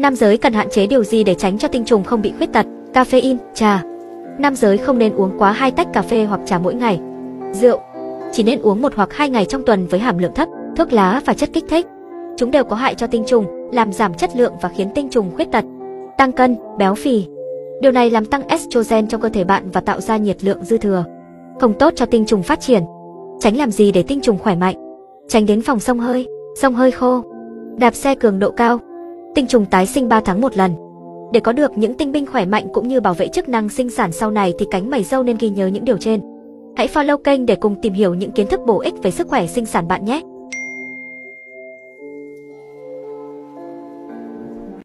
Nam giới cần hạn chế điều gì để tránh cho tinh trùng không bị khuyết tật? Caffeine, trà. Nam giới không nên uống quá hai tách cà phê hoặc trà mỗi ngày. Rượu. Chỉ nên uống một hoặc hai ngày trong tuần với hàm lượng thấp, thuốc lá và chất kích thích. Chúng đều có hại cho tinh trùng, làm giảm chất lượng và khiến tinh trùng khuyết tật. Tăng cân, béo phì. Điều này làm tăng estrogen trong cơ thể bạn và tạo ra nhiệt lượng dư thừa. Không tốt cho tinh trùng phát triển. Tránh làm gì để tinh trùng khỏe mạnh? Tránh đến phòng sông hơi, sông hơi khô. Đạp xe cường độ cao. Tinh trùng tái sinh 3 tháng một lần. Để có được những tinh binh khỏe mạnh cũng như bảo vệ chức năng sinh sản sau này thì cánh mày dâu nên ghi nhớ những điều trên. Hãy follow kênh để cùng tìm hiểu những kiến thức bổ ích về sức khỏe sinh sản bạn nhé.